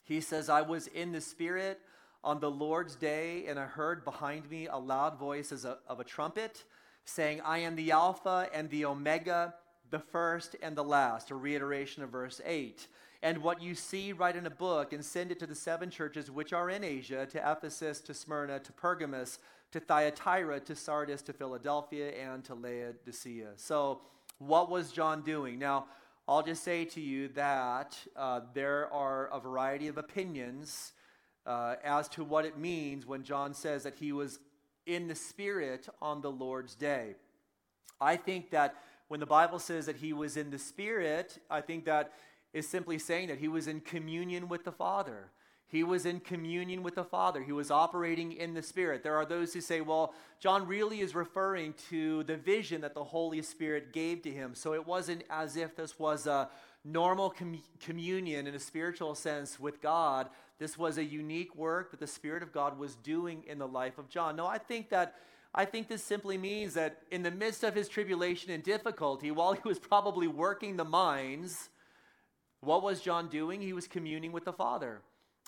He says, I was in the Spirit on the Lord's day, and I heard behind me a loud voice as a, of a trumpet saying, I am the Alpha and the Omega, the first and the last. A reiteration of verse 8 and what you see, write in a book and send it to the seven churches which are in Asia to Ephesus, to Smyrna, to Pergamos, to Thyatira, to Sardis, to Philadelphia, and to Laodicea. So, what was John doing? Now, I'll just say to you that uh, there are a variety of opinions uh, as to what it means when John says that he was in the Spirit on the Lord's day. I think that when the Bible says that he was in the Spirit, I think that is simply saying that he was in communion with the Father. He was in communion with the Father. He was operating in the Spirit. There are those who say, well, John really is referring to the vision that the Holy Spirit gave to him. So it wasn't as if this was a normal com- communion in a spiritual sense with God. This was a unique work that the Spirit of God was doing in the life of John. No, I think that. I think this simply means that in the midst of his tribulation and difficulty, while he was probably working the mines, what was John doing? He was communing with the Father.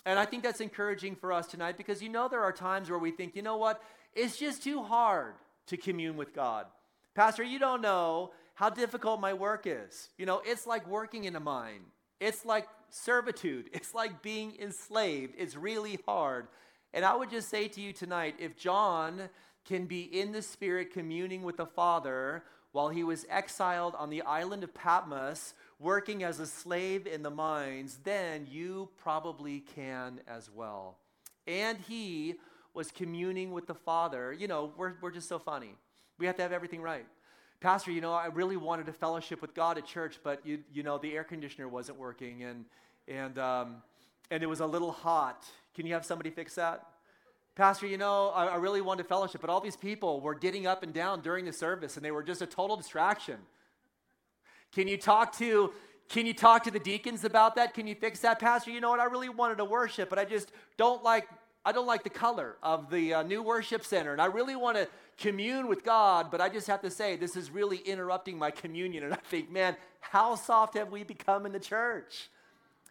And I think that's encouraging for us tonight because you know there are times where we think, you know what? It's just too hard to commune with God. Pastor, you don't know how difficult my work is. You know, it's like working in a mine, it's like servitude, it's like being enslaved. It's really hard. And I would just say to you tonight if John can be in the Spirit communing with the Father while he was exiled on the island of Patmos, working as a slave in the mines, then you probably can as well. And he was communing with the Father. You know, we're, we're just so funny. We have to have everything right. Pastor, you know, I really wanted to fellowship with God at church, but you, you know, the air conditioner wasn't working and, and, um, and it was a little hot. Can you have somebody fix that? Pastor, you know, I, I really wanted fellowship, but all these people were getting up and down during the service and they were just a total distraction. Can you talk to can you talk to the deacons about that? Can you fix that, Pastor? You know what? I really wanted to worship, but I just don't like I don't like the color of the uh, new worship center, and I really want to commune with God, but I just have to say this is really interrupting my communion. And I think, man, how soft have we become in the church?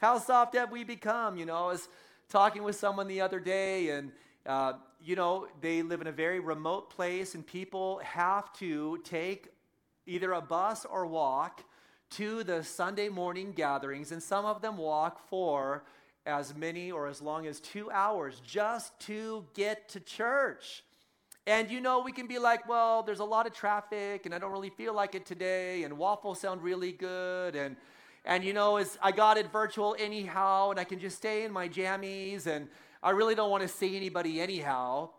How soft have we become? You know, I was talking with someone the other day, and uh, you know, they live in a very remote place, and people have to take either a bus or walk to the Sunday morning gatherings, and some of them walk for as many or as long as two hours just to get to church. And you know, we can be like, well, there's a lot of traffic, and I don't really feel like it today, and waffles sound really good, and and you know, as I got it virtual anyhow, and I can just stay in my jammies, and I really don't want to see anybody anyhow.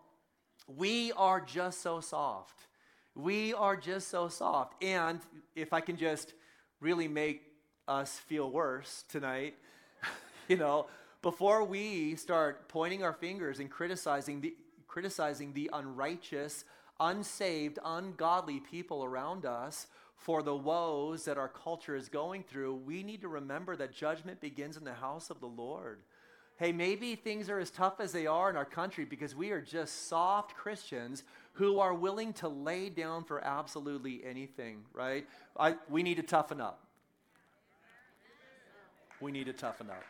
We are just so soft. We are just so soft. And if I can just really make us feel worse tonight. you know, before we start pointing our fingers and criticizing the, criticizing the unrighteous, unsaved, ungodly people around us for the woes that our culture is going through, we need to remember that judgment begins in the house of the Lord. Hey, maybe things are as tough as they are in our country because we are just soft Christians who are willing to lay down for absolutely anything, right? I, we need to toughen up. We need to toughen up.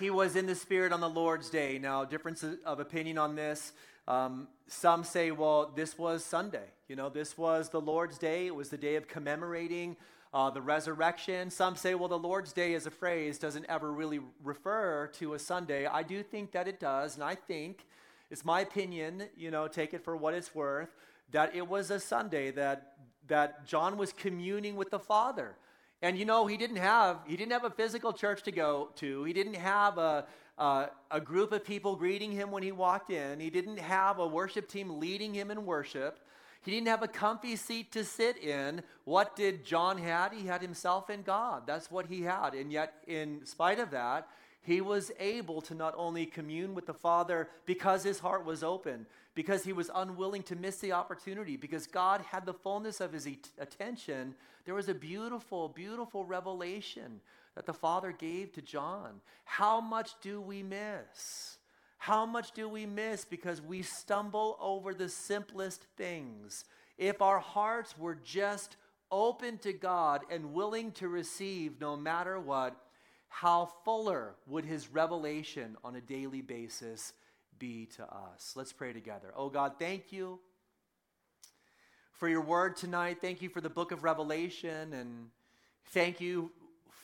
He was in the Spirit on the Lord's day. Now, difference of opinion on this. Um, some say, well, this was Sunday. You know, this was the Lord's day. It was the day of commemorating uh, the resurrection. Some say, well, the Lord's Day as a phrase doesn't ever really refer to a Sunday. I do think that it does, and I think, it's my opinion, you know, take it for what it's worth, that it was a Sunday that, that John was communing with the Father. And you know, he didn't have he didn't have a physical church to go to. He didn't have a, a group of people greeting him when he walked in. He didn't have a worship team leading him in worship. He didn't have a comfy seat to sit in. What did John had? He had himself and God. That's what he had. And yet, in spite of that, he was able to not only commune with the Father because his heart was open, because he was unwilling to miss the opportunity, because God had the fullness of his et- attention. There was a beautiful, beautiful revelation that the Father gave to John. How much do we miss? How much do we miss because we stumble over the simplest things? If our hearts were just open to God and willing to receive no matter what, how fuller would his revelation on a daily basis be to us? Let's pray together. Oh God, thank you for your word tonight. Thank you for the book of Revelation and thank you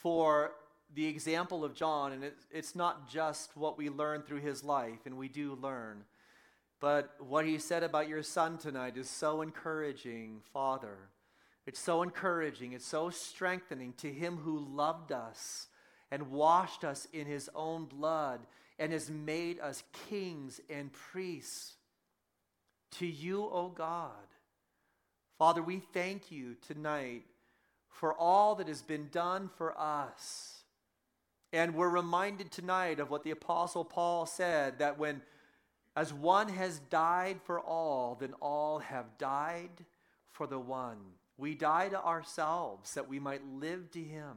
for the example of John, and it, it's not just what we learn through his life, and we do learn, but what he said about your son tonight is so encouraging, Father. It's so encouraging, it's so strengthening to him who loved us and washed us in his own blood and has made us kings and priests. To you, O oh God. Father, we thank you tonight for all that has been done for us. And we're reminded tonight of what the Apostle Paul said that when, as one has died for all, then all have died for the one. We die to ourselves that we might live to him.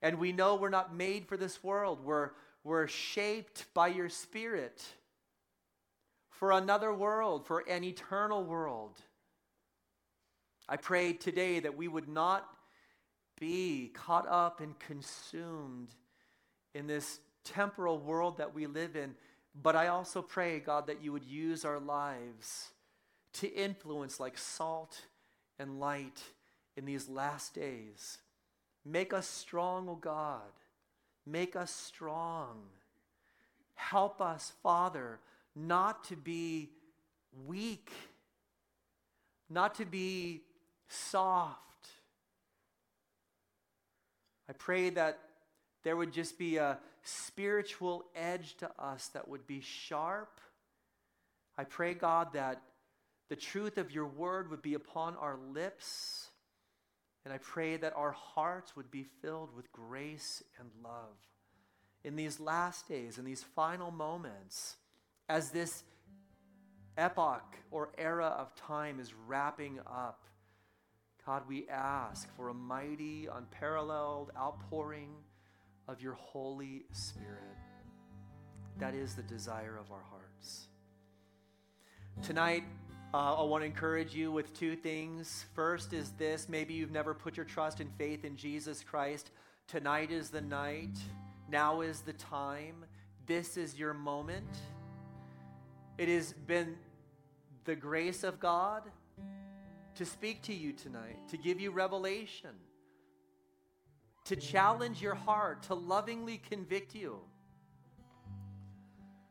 And we know we're not made for this world, we're, we're shaped by your Spirit for another world, for an eternal world. I pray today that we would not be caught up and consumed in this temporal world that we live in. But I also pray, God, that you would use our lives to influence like salt and light in these last days. Make us strong, O oh God. Make us strong. Help us, Father, not to be weak, not to be soft I pray that there would just be a spiritual edge to us that would be sharp. I pray, God, that the truth of your word would be upon our lips. And I pray that our hearts would be filled with grace and love. In these last days, in these final moments, as this epoch or era of time is wrapping up, God, we ask for a mighty, unparalleled outpouring of your Holy Spirit. That is the desire of our hearts. Tonight, uh, I want to encourage you with two things. First is this maybe you've never put your trust and faith in Jesus Christ. Tonight is the night. Now is the time. This is your moment. It has been the grace of God to speak to you tonight, to give you revelation, to challenge your heart, to lovingly convict you,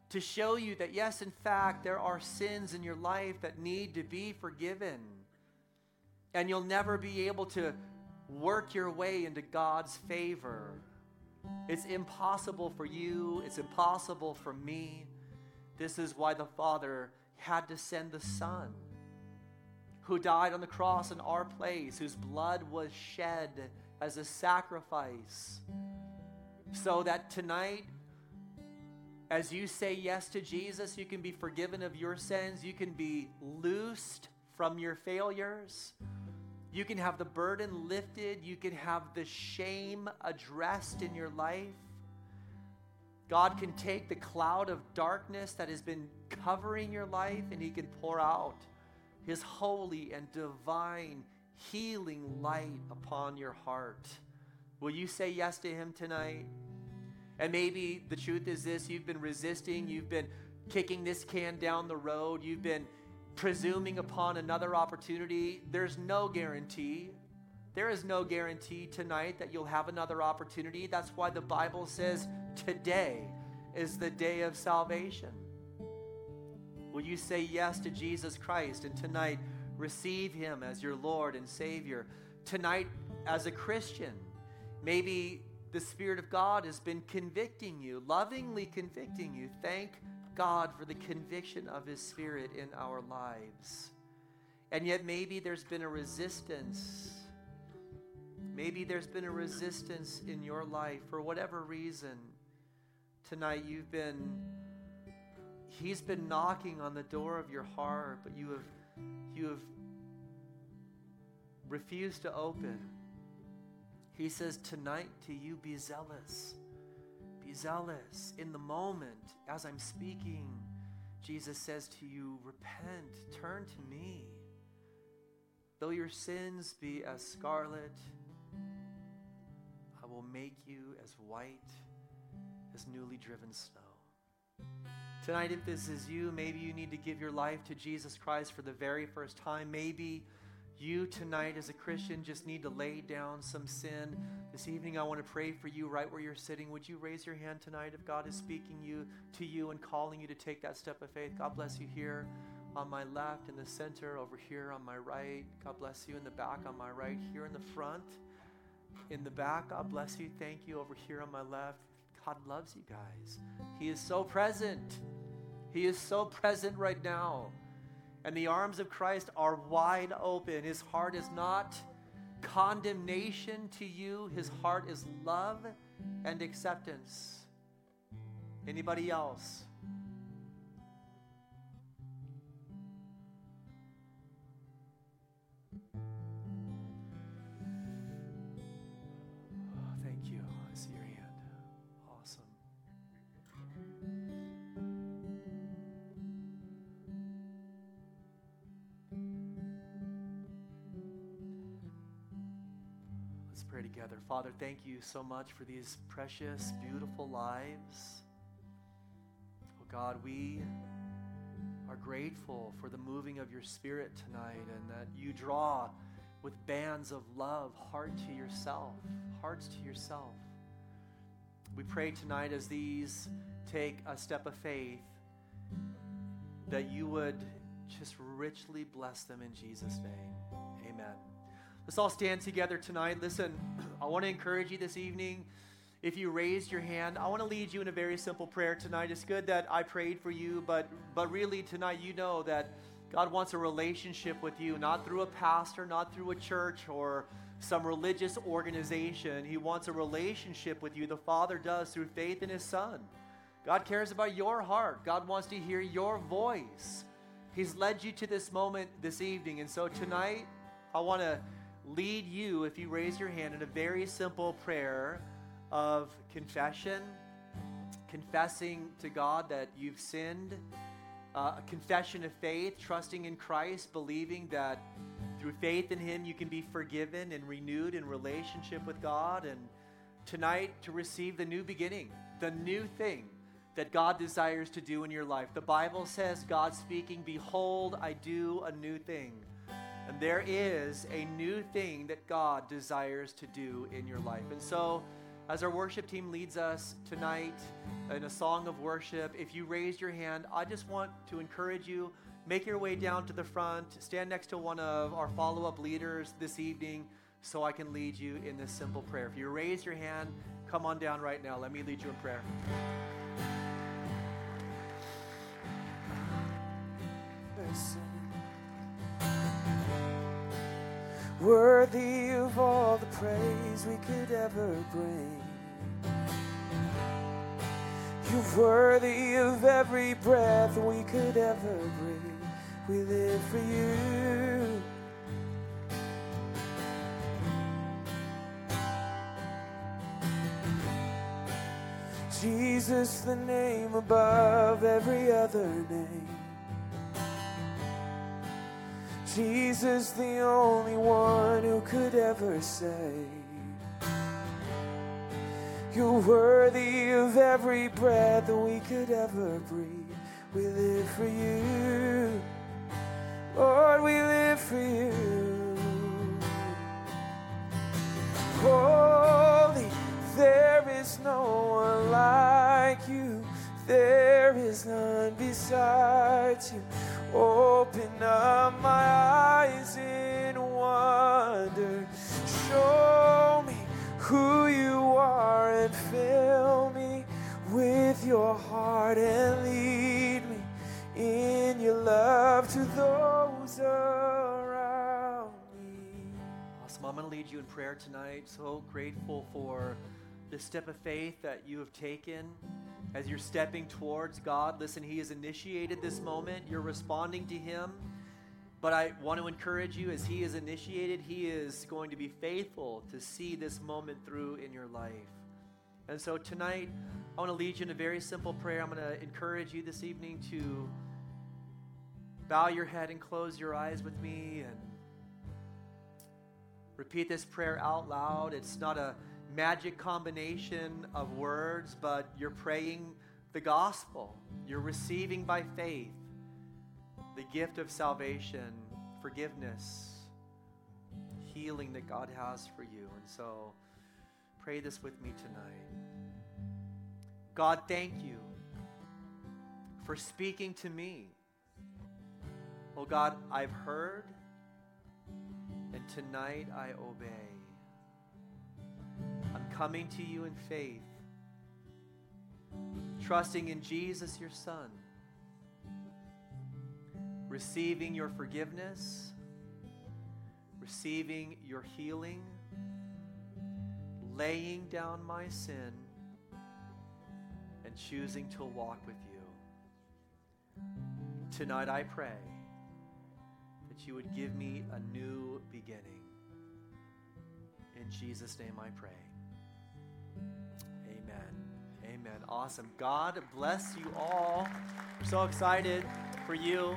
to show you that, yes, in fact, there are sins in your life that need to be forgiven. And you'll never be able to work your way into God's favor. It's impossible for you, it's impossible for me. This is why the Father had to send the Son who died on the cross in our place, whose blood was shed as a sacrifice. So that tonight, as you say yes to Jesus, you can be forgiven of your sins, you can be loosed from your failures. You can have the burden lifted. You can have the shame addressed in your life. God can take the cloud of darkness that has been covering your life and He can pour out his holy and divine healing light upon your heart. Will you say yes to him tonight? And maybe the truth is this you've been resisting, you've been kicking this can down the road, you've been presuming upon another opportunity. There's no guarantee. There is no guarantee tonight that you'll have another opportunity. That's why the Bible says today is the day of salvation. Will you say yes to Jesus Christ and tonight receive Him as your Lord and Savior? Tonight, as a Christian, maybe the Spirit of God has been convicting you, lovingly convicting you. Thank God for the conviction of His Spirit in our lives. And yet, maybe there's been a resistance. Maybe there's been a resistance in your life for whatever reason. Tonight, you've been, He's been knocking on the door of your heart, but you have, you have refused to open. He says, Tonight to you, be zealous. Be zealous. In the moment, as I'm speaking, Jesus says to you, Repent, turn to me. Though your sins be as scarlet, I will make you as white as newly driven snow. Tonight, if this is you, maybe you need to give your life to Jesus Christ for the very first time. Maybe you tonight, as a Christian, just need to lay down some sin. This evening, I want to pray for you right where you're sitting. Would you raise your hand tonight if God is speaking you to you and calling you to take that step of faith? God bless you here on my left, in the center, over here on my right. God bless you in the back on my right, here in the front, in the back. God bless you. Thank you over here on my left. God loves you guys. He is so present. He is so present right now. And the arms of Christ are wide open. His heart is not condemnation to you, his heart is love and acceptance. Anybody else? Father, thank you so much for these precious, beautiful lives. Oh God, we are grateful for the moving of your Spirit tonight and that you draw with bands of love, heart to yourself, hearts to yourself. We pray tonight as these take a step of faith that you would just richly bless them in Jesus' name. Amen. Let's all stand together tonight. Listen, I want to encourage you this evening. If you raised your hand, I want to lead you in a very simple prayer tonight. It's good that I prayed for you, but but really tonight you know that God wants a relationship with you, not through a pastor, not through a church or some religious organization. He wants a relationship with you. The Father does through faith in His Son. God cares about your heart. God wants to hear your voice. He's led you to this moment this evening. And so tonight, I want to lead you, if you raise your hand, in a very simple prayer of confession, confessing to God that you've sinned, uh, a confession of faith, trusting in Christ, believing that through faith in Him you can be forgiven and renewed in relationship with God, and tonight to receive the new beginning, the new thing that God desires to do in your life. The Bible says, God speaking, Behold, I do a new thing. There is a new thing that God desires to do in your life. And so, as our worship team leads us tonight in a song of worship, if you raised your hand, I just want to encourage you make your way down to the front, stand next to one of our follow up leaders this evening so I can lead you in this simple prayer. If you raise your hand, come on down right now. Let me lead you in prayer. Listen. Worthy of all the praise we could ever bring. You're worthy of every breath we could ever breathe. We live for you. Jesus, the name above every other name. Jesus, the only one who could ever save. You're worthy of every breath that we could ever breathe. We live for you. Lord, we live for you. Holy, there is no one like you. There is none beside you. Open up my eyes in wonder. Show me who you are and fill me with your heart and lead me in your love to those around me. Awesome. I'm going to lead you in prayer tonight. So grateful for the step of faith that you have taken as you're stepping towards God. Listen, He has initiated this moment. You're responding to Him. But I want to encourage you, as He is initiated, He is going to be faithful to see this moment through in your life. And so tonight, I want to lead you in a very simple prayer. I'm going to encourage you this evening to bow your head and close your eyes with me and repeat this prayer out loud. It's not a magic combination of words, but you're praying the gospel. You're receiving by faith the gift of salvation, forgiveness, healing that God has for you. And so pray this with me tonight. God, thank you for speaking to me. Oh God, I've heard, and tonight I obey. Coming to you in faith, trusting in Jesus, your Son, receiving your forgiveness, receiving your healing, laying down my sin, and choosing to walk with you. Tonight I pray that you would give me a new beginning. In Jesus' name I pray. Amen. Awesome. God bless you all. We're so excited for you.